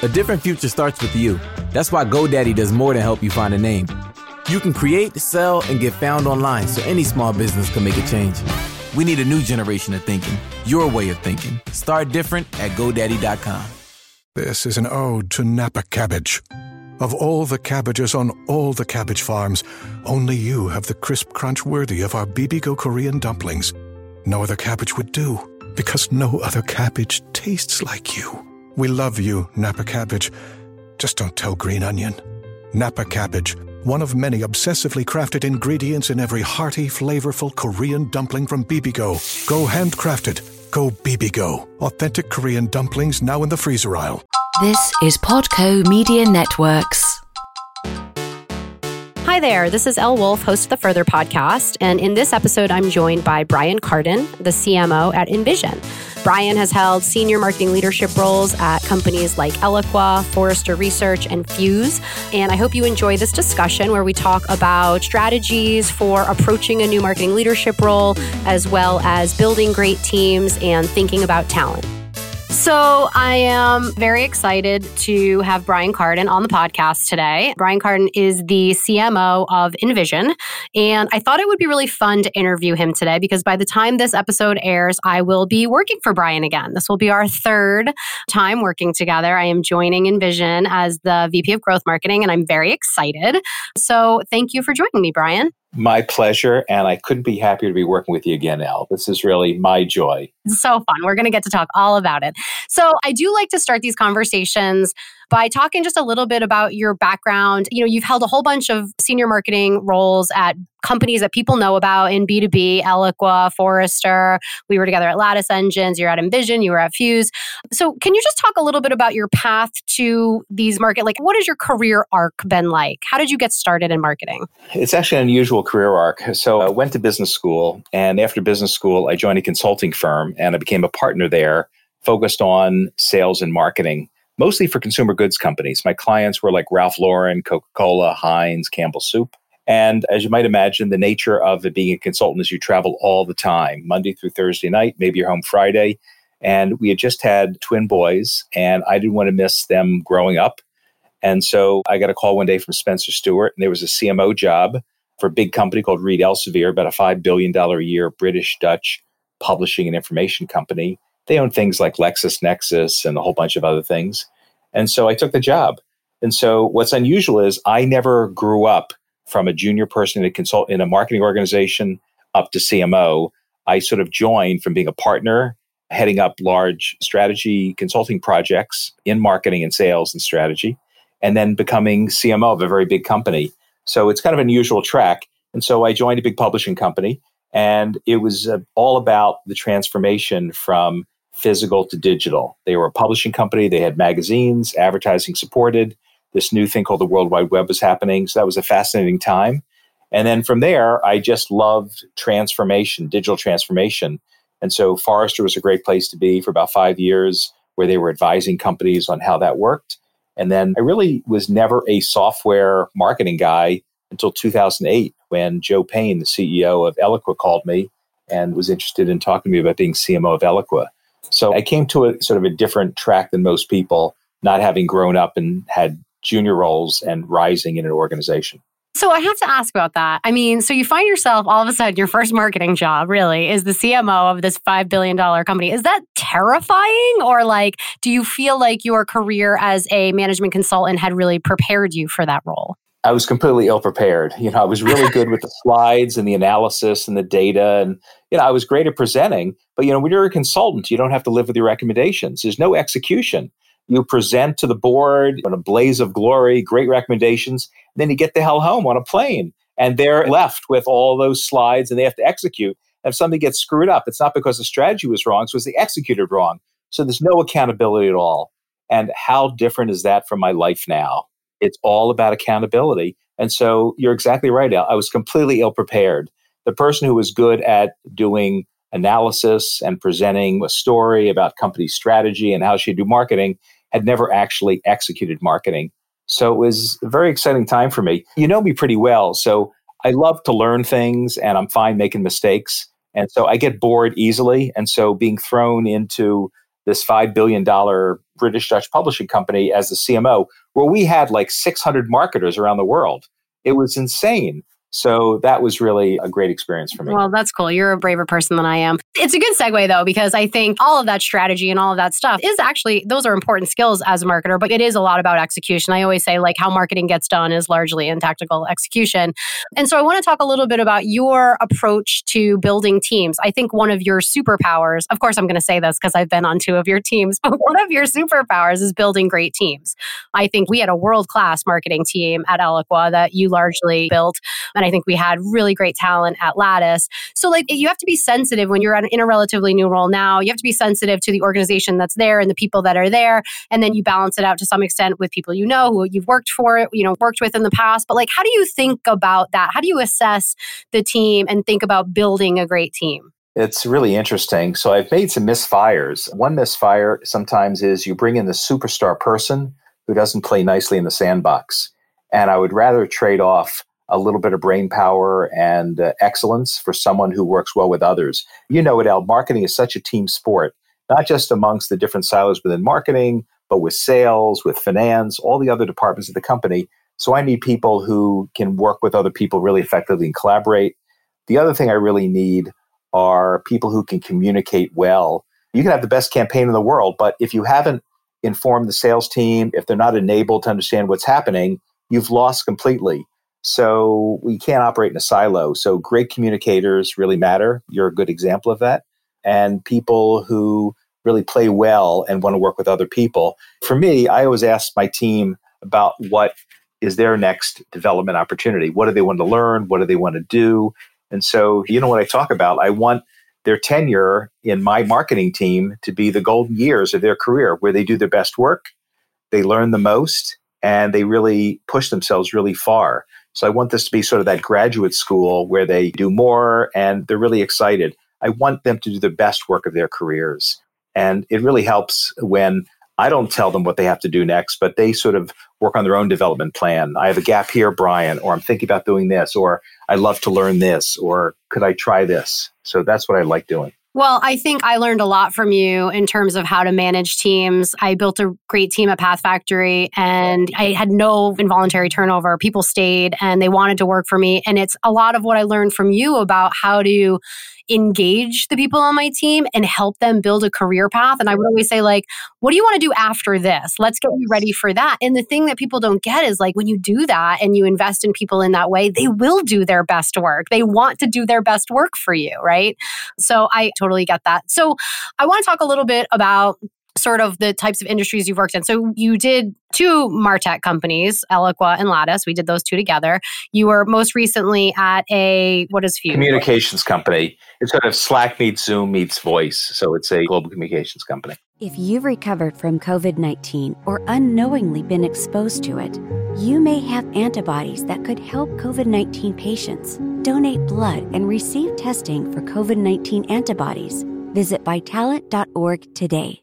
A different future starts with you. That's why GoDaddy does more than help you find a name. You can create, sell, and get found online so any small business can make a change. We need a new generation of thinking, your way of thinking. Start different at GoDaddy.com. This is an ode to Napa cabbage. Of all the cabbages on all the cabbage farms, only you have the crisp crunch worthy of our Bibigo Korean dumplings. No other cabbage would do, because no other cabbage tastes like you. We love you, Napa Cabbage. Just don't tell Green Onion. Napa Cabbage, one of many obsessively crafted ingredients in every hearty, flavorful Korean dumpling from Bibigo. Go handcrafted. Go Bibigo. Authentic Korean dumplings now in the freezer aisle. This is Podco Media Networks. Hi there, this is Elle Woulfe, host of the Further podcast. And in this episode, I'm joined by Brian Kardon, the CMO at InVision. Brian has held senior marketing leadership roles at companies like Eloqua, Forrester Research, and Fuze. And I hope you enjoy this discussion where we talk about strategies for approaching a new marketing leadership role, as well as building great teams and thinking about talent. So I am very excited to have Brian Kardon on the podcast today. Brian Kardon is the CMO of InVision. And I thought it would be really fun to interview him today because by the time this episode airs, I will be working for Brian again. This will be our third time working together. I am joining InVision as the VP of Growth Marketing, and I'm very excited. So thank you for joining me, Brian. My pleasure. And I couldn't be happier to be working with you again, Elle. This is really my joy. It's so fun. We're going to get to talk all about it. So I do like to start these conversations by talking just a little bit about your background. You know, you've held a whole bunch of senior marketing roles at companies that people know about in B2B, Eloqua, Forrester. We were together at Lattice Engines, you're at InVision, you were at Fuze. So, can you just talk a little bit about your path to these market like what has your career arc been like? How did you get started in marketing? It's actually an unusual career arc. So, I went to business school and after business school, I joined a consulting firm and I became a partner there focused on sales and marketing mostly for consumer goods companies. My clients were like Ralph Lauren, Coca Cola, Heinz, Campbell Soup. And as you might imagine, the nature of it being a consultant is you travel all the time, Monday through Thursday night, maybe you're home Friday. And we had just had twin boys, and I didn't want to miss them growing up. And so I got a call one day from Spencer Stuart, and there was a CMO job for a big company called Reed Elsevier, about a $5 billion a year British Dutch publishing and information company. They own things like LexisNexis and a whole bunch of other things. And so I took the job. And so what's unusual is I never grew up from a junior person in a consult in a marketing organization up to CMO. I sort of joined from being a partner, heading up large strategy consulting projects in marketing and sales and strategy, and then becoming CMO of a very big company. So it's kind of an unusual track. And so I joined a big publishing company, and it was uh, all about the transformation from physical to digital. They were a publishing company, they had magazines, advertising supported. This new thing called the World Wide Web was happening. So that was a fascinating time. And then from there, I just loved transformation, digital transformation. And so Forrester was a great place to be for about five years, where they were advising companies on how that worked. And then I really was never a software marketing guy until 2008 when Joe Payne, the CEO of Eloqua, called me and was interested in talking to me about being CMO of Eloqua. So I came to a sort of a different track than most people, not having grown up and had junior roles and rising in an organization. So I have to ask about that. I mean, so you find yourself all of a sudden your first marketing job really is the CMO of this $5 billion company. Is that terrifying? Or like, do you feel like your career as a management consultant had really prepared you for that role? I was completely ill prepared. You know, I was really good with the slides and the analysis and the data. And, you know, I was great at presenting. But, you know, when you're a consultant, you don't have to live with your recommendations. There's no execution. You present to the board on a blaze of glory, great recommendations. Then you get the hell home on a plane. And they're left with all those slides and they have to execute. And if something gets screwed up, it's not because the strategy was wrong, it's because they executed wrong. So there's no accountability at all. And how different is that from my life now? It's all about accountability. And so you're exactly right. I was completely ill prepared. The person who was good at doing analysis and presenting a story about company strategy and how she'd do marketing had never actually executed marketing. So it was a very exciting time for me. You know me pretty well. So I love to learn things and I'm fine making mistakes. And so I get bored easily. And so being thrown into this $5 billion British Dutch publishing company as the CMO, where we had like 600 marketers around the world, it was insane. So that was really a great experience for me. Well, that's cool. You're a braver person than I am. It's a good segue though, because I think all of that strategy and all of that stuff is actually, those are important skills as a marketer, but it is a lot about execution. I always say, like, how marketing gets done is largely in tactical execution. And so I want to talk a little bit about your approach to building teams. I think one of your superpowers, of course, I'm going to say this because I've been on two of your teams, but one of your superpowers is building great teams. I think we had a world class marketing team at Eloqua that you largely built. And I think we had really great talent at Lattice. So, like, you have to be sensitive when you're in a relatively new role now. You have to be sensitive to the organization that's there and the people that are there. And then you balance it out to some extent with people you know who you've worked for, you know, worked with in the past. But, like, how do you think about that? How do you assess the team and think about building a great team? It's really interesting. So I've made some misfires. One misfire sometimes is you bring in the superstar person who doesn't play nicely in the sandbox. And I would rather trade off a little bit of brain power and uh, excellence for someone who works well with others. You know it, Elle. Marketing is such a team sport, not just amongst the different silos within marketing, but with sales, with finance, all the other departments of the company. So I need people who can work with other people really effectively and collaborate. The other thing I really need are people who can communicate well. You can have the best campaign in the world, but if you haven't informed the sales team, if they're not enabled to understand what's happening, you've lost completely. So we can't operate in a silo. So great communicators really matter. You're a good example of that. And people who really play well and want to work with other people. For me, I always ask my team about what is their next development opportunity. What do they want to learn? What do they want to do? And so, you know what I talk about? I want their tenure in my marketing team to be the golden years of their career where they do their best work, they learn the most, and they really push themselves really far. So I want this to be sort of that graduate school where they do more and they're really excited. I want them to do the best work of their careers. And it really helps when I don't tell them what they have to do next, but they sort of work on their own development plan. I have a gap here, Brian, or I'm thinking about doing this, or I love to learn this, or could I try this? So that's what I like doing. Well, I think I learned a lot from you in terms of how to manage teams. I built a great team at PathFactory and I had no involuntary turnover. People stayed and they wanted to work for me. And it's a lot of what I learned from you about how to engage the people on my team and help them build a career path. And I would always say, like, what do you want to do after this? Let's get you ready for that. And the thing that people don't get is like when you do that and you invest in people in that way, they will do their best work. They want to do their best work for you, right? So I totally get that. So I want to talk a little bit about sort of the types of industries you've worked in. So you did two Martech companies, Eloqua and Lattice. We did those two together. You were most recently at a what is Fuze? Communications company. It's sort of Slack meets Zoom meets voice. So it's a global communications company. If you've recovered from COVID 19 or unknowingly been exposed to it, you may have antibodies that could help COVID 19 patients. Donate blood and receive testing for COVID 19 antibodies. Visit vitalant.org today.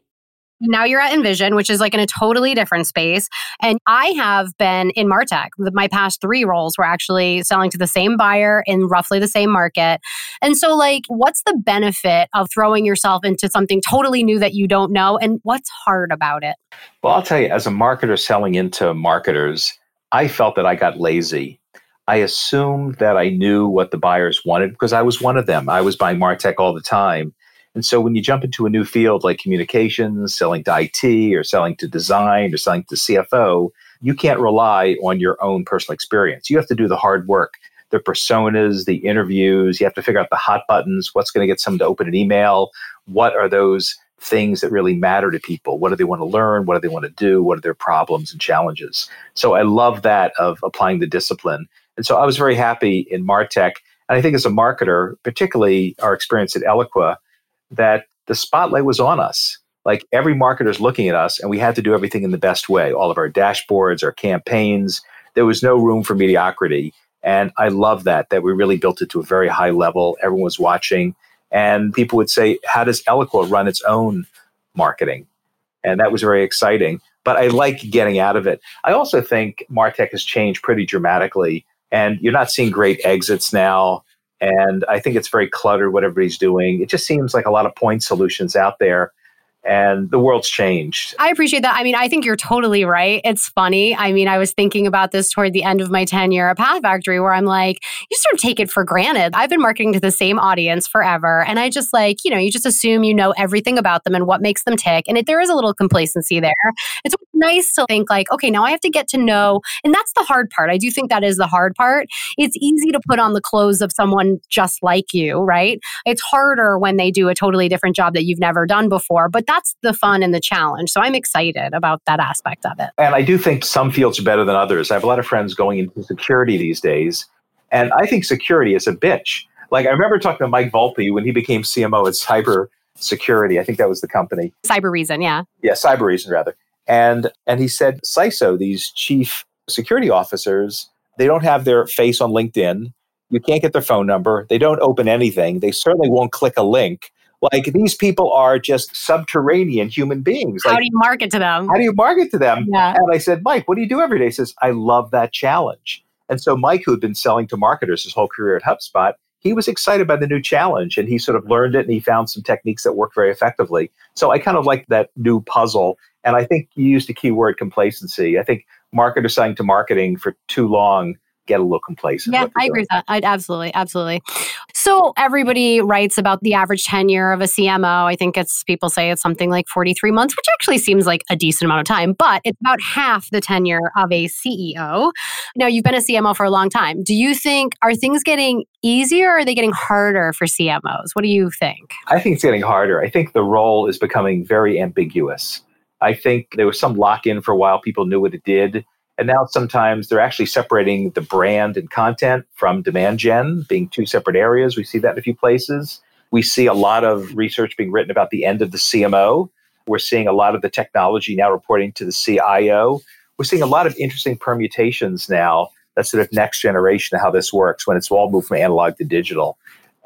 Now you're at InVision, which is like in a totally different space. And I have been in Martech. My past three roles were actually selling to the same buyer in roughly the same market. And so, like, what's the benefit of throwing yourself into something totally new that you don't know? And what's hard about it? Well, I'll tell you, as a marketer selling into marketers, I felt that I got lazy. I assumed that I knew what the buyers wanted because I was one of them. I was buying Martech all the time. And so when you jump into a new field like communications, selling to IT or selling to design or selling to CFO, you can't rely on your own personal experience. You have to do the hard work, the personas, the interviews. You have to figure out the hot buttons, what's going to get someone to open an email, what are those things that really matter to people. What do they want to learn? What do they want to do? What are their problems and challenges? So I love that of applying the discipline. And so I was very happy in Martech. And I think as a marketer, particularly our experience at Eloqua, that the spotlight was on us. like every marketer is looking at us and we had to do everything in the best way. All of our dashboards our campaigns there was no room for mediocrity. And i love that that we really built it to a very high level. Everyone was watching. And people would say how does eloqua run its own marketing? And that was very exciting. But i like getting out of it. I also think martech has changed pretty dramatically. And you're not seeing great exits now and i think it's very cluttered what everybody's doing it just seems like a lot of point solutions out there and the world's changed. I appreciate that. I mean, I think you're totally right. It's funny. I mean, I was thinking about this toward the end of my tenure at PathFactory, where I'm like, you sort of take it for granted. I've been marketing to the same audience forever. And I just like, you know, you just assume you know everything about them and what makes them tick. And it, there is a little complacency there. It's nice to think like, okay, now I have to get to know. And that's the hard part. I do think that is the hard part. It's easy to put on the clothes of someone just like you, right? It's harder when they do a totally different job that you've never done before. But that's the fun and the challenge. So I'm excited about that aspect of it. And I do think some fields are better than others. I have a lot of friends going into security these days. And I think security is a bitch. Like I remember talking to Mike Volpe when he became CMO at Cyber Security. I think that was the company. Cybereason, yeah. Yeah, Cybereason rather. And and he said CISO, these chief security officers, they don't have their face on LinkedIn. You can't get their phone number. They don't open anything. They certainly won't click a link. Like these people are just subterranean human beings. How like, do you market to them? How do you market to them? Yeah. And I said, Mike, what do you do every day? He says, I love that challenge. And so Mike, who had been selling to marketers his whole career at HubSpot, he was excited by the new challenge and he sort of learned it and he found some techniques that work very effectively. So I kind of like that new puzzle. And I think you used the keyword complacency. I think marketers selling to marketing for too long get a little complacent. Yeah, I agree with that. I'd absolutely, absolutely. So everybody writes about the average tenure of a CMO. I think it's people say it's something like 43 months, which actually seems like a decent amount of time, but it's about half the tenure of a CEO. Now, you've been a CMO for a long time. Do you think are things getting easier or are they getting harder for CMOs? What do you think? I think it's getting harder. I think the role is becoming very ambiguous. I think there was some lock in for a while. People knew what it did. And now sometimes they're actually separating the brand and content from demand gen, being two separate areas. We see that in a few places. We see a lot of research being written about the end of the CMO. We're seeing a lot of the technology now reporting to the CIO. We're seeing a lot of interesting permutations now. That's sort of next generation of how this works when it's all moved from analog to digital.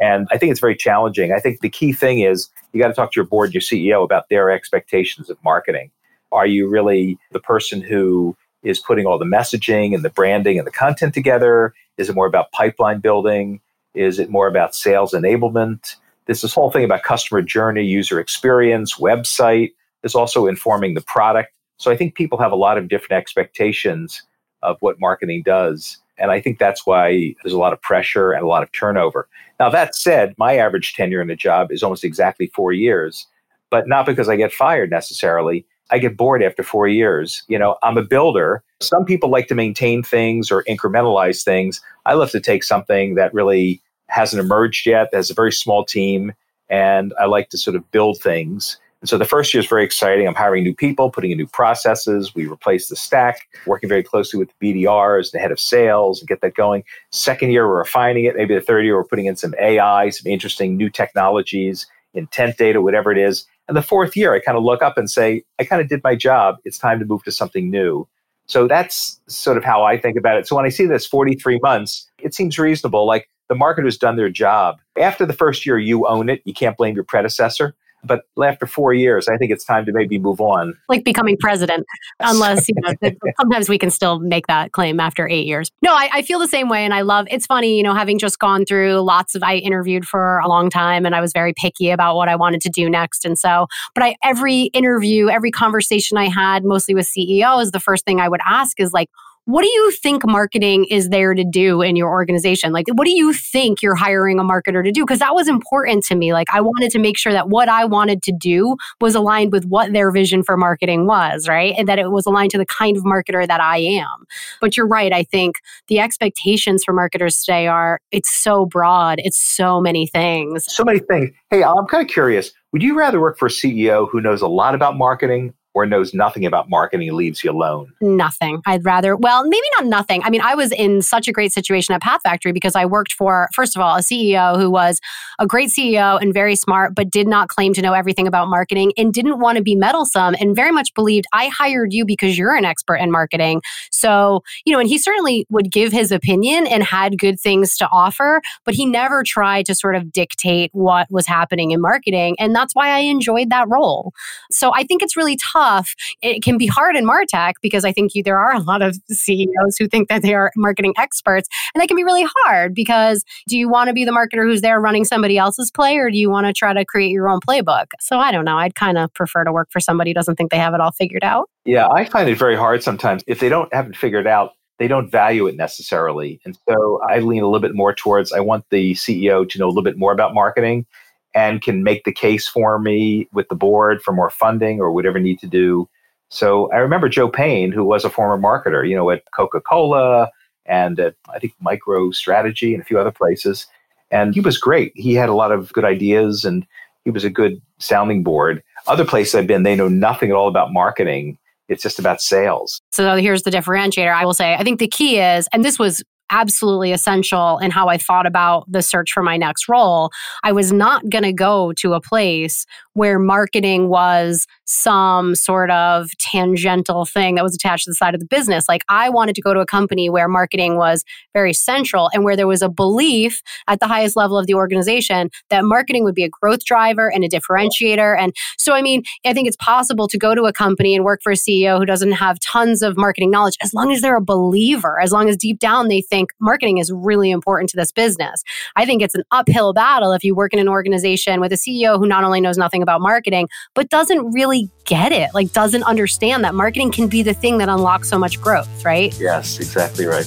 And I think it's very challenging. I think the key thing is you got to talk to your board, your CEO about their expectations of marketing. Are you really the person who is putting all the messaging and the branding and the content together? Is it more about pipeline building? Is it more about sales enablement? There's this whole thing about customer journey, user experience, website. There's also informing the product. So I think people have a lot of different expectations of what marketing does. And I think that's why there's a lot of pressure and a lot of turnover. Now, that said, my average tenure in a job is almost exactly four years, but not because I get fired necessarily. I get bored after four years. You know, I'm a builder. Some people like to maintain things or incrementalize things. I love to take something that really hasn't emerged yet, that has a very small team, and I like to sort of build things. And so the first year is very exciting. I'm hiring new people, putting in new processes. We replace the stack, working very closely with the BDRs, the head of sales, and get that going. Second year, we're refining it. Maybe the third year, we're putting in some AI, some interesting new technologies, intent data, whatever it is. And the fourth year, I kind of look up and say, I kind of did my job. It's time to move to something new. So that's sort of how I think about it. So when I see this 43 months, it seems reasonable. Like the marketer's done their job. After the first year, you own it. You can't blame your predecessor. But after four years, I think it's time to maybe move on. Like becoming president, unless, you know, sometimes we can still make that claim after eight years. No, I, I, feel the same way. And I love, it's funny, you know, having just gone through lots of, I interviewed for a long time and I was very picky about what I wanted to do next. And so, but I, every interview, every conversation I had, mostly with CEOs, the first thing I would ask is like, what do you think marketing is there to do in your organization? Like, what do you think you're hiring a marketer to do? Because that was important to me. Like, I wanted to make sure that what I wanted to do was aligned with what their vision for marketing was, right? And that it was aligned to the kind of marketer that I am. But you're right. I think the expectations for marketers today are it's so broad, it's so many things. So many things. Hey, I'm kind of curious. Would you rather work for a CEO who knows a lot about marketing or knows nothing about marketing leaves you alone? Nothing. I'd rather, well, maybe not nothing. I mean, I was in such a great situation at PathFactory because I worked for, first of all, a CEO who was a great CEO and very smart, but did not claim to know everything about marketing and didn't want to be meddlesome and very much believed, I hired you because you're an expert in marketing. So, you know, and he certainly would give his opinion and had good things to offer, but he never tried to sort of dictate what was happening in marketing. And that's why I enjoyed that role. So I think it's really tough tough. It can be hard in Martech because I think you, there are a lot of CEOs who think that they are marketing experts. And that can be really hard because do you want to be the marketer who's there running somebody else's play or do you want to try to create your own playbook? So I don't know. I'd kind of prefer to work for somebody who doesn't think they have it all figured out. Yeah, I find it very hard sometimes. If they don't have it figured out, they don't value it necessarily. And so I lean a little bit more towards I want the CEO to know a little bit more about marketing and can make the case for me with the board for more funding or whatever need to do. So I remember Joe Payne, who was a former marketer, you know, at Coca Cola and at, I think, MicroStrategy and a few other places. And he was great. He had a lot of good ideas and he was a good sounding board. Other places I've been, they know nothing at all about marketing. It's just about sales. So here's the differentiator. I will say, I think the key is, and this was absolutely essential in how I thought about the search for my next role. I was not going to go to a place where marketing was some sort of tangential thing that was attached to the side of the business. Like I wanted to go to a company where marketing was very central and where there was a belief at the highest level of the organization that marketing would be a growth driver and a differentiator. And so, I mean, I think it's possible to go to a company and work for a CEO who doesn't have tons of marketing knowledge as long as they're a believer, as long as deep down they think marketing is really important to this business. I think it's an uphill battle if you work in an organization with a CEO who not only knows nothing about marketing, but doesn't really get it, like doesn't understand that marketing can be the thing that unlocks so much growth, right? Yes, exactly right.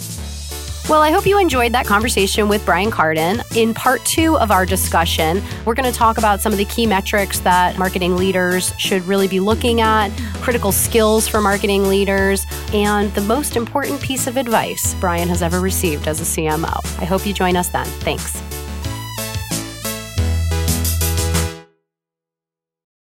Well, I hope you enjoyed that conversation with Brian Kardon. In part two of our discussion, we're going to talk about some of the key metrics that marketing leaders should really be looking at, critical skills for marketing leaders, and the most important piece of advice Brian has ever received as a CMO. I hope you join us then. Thanks.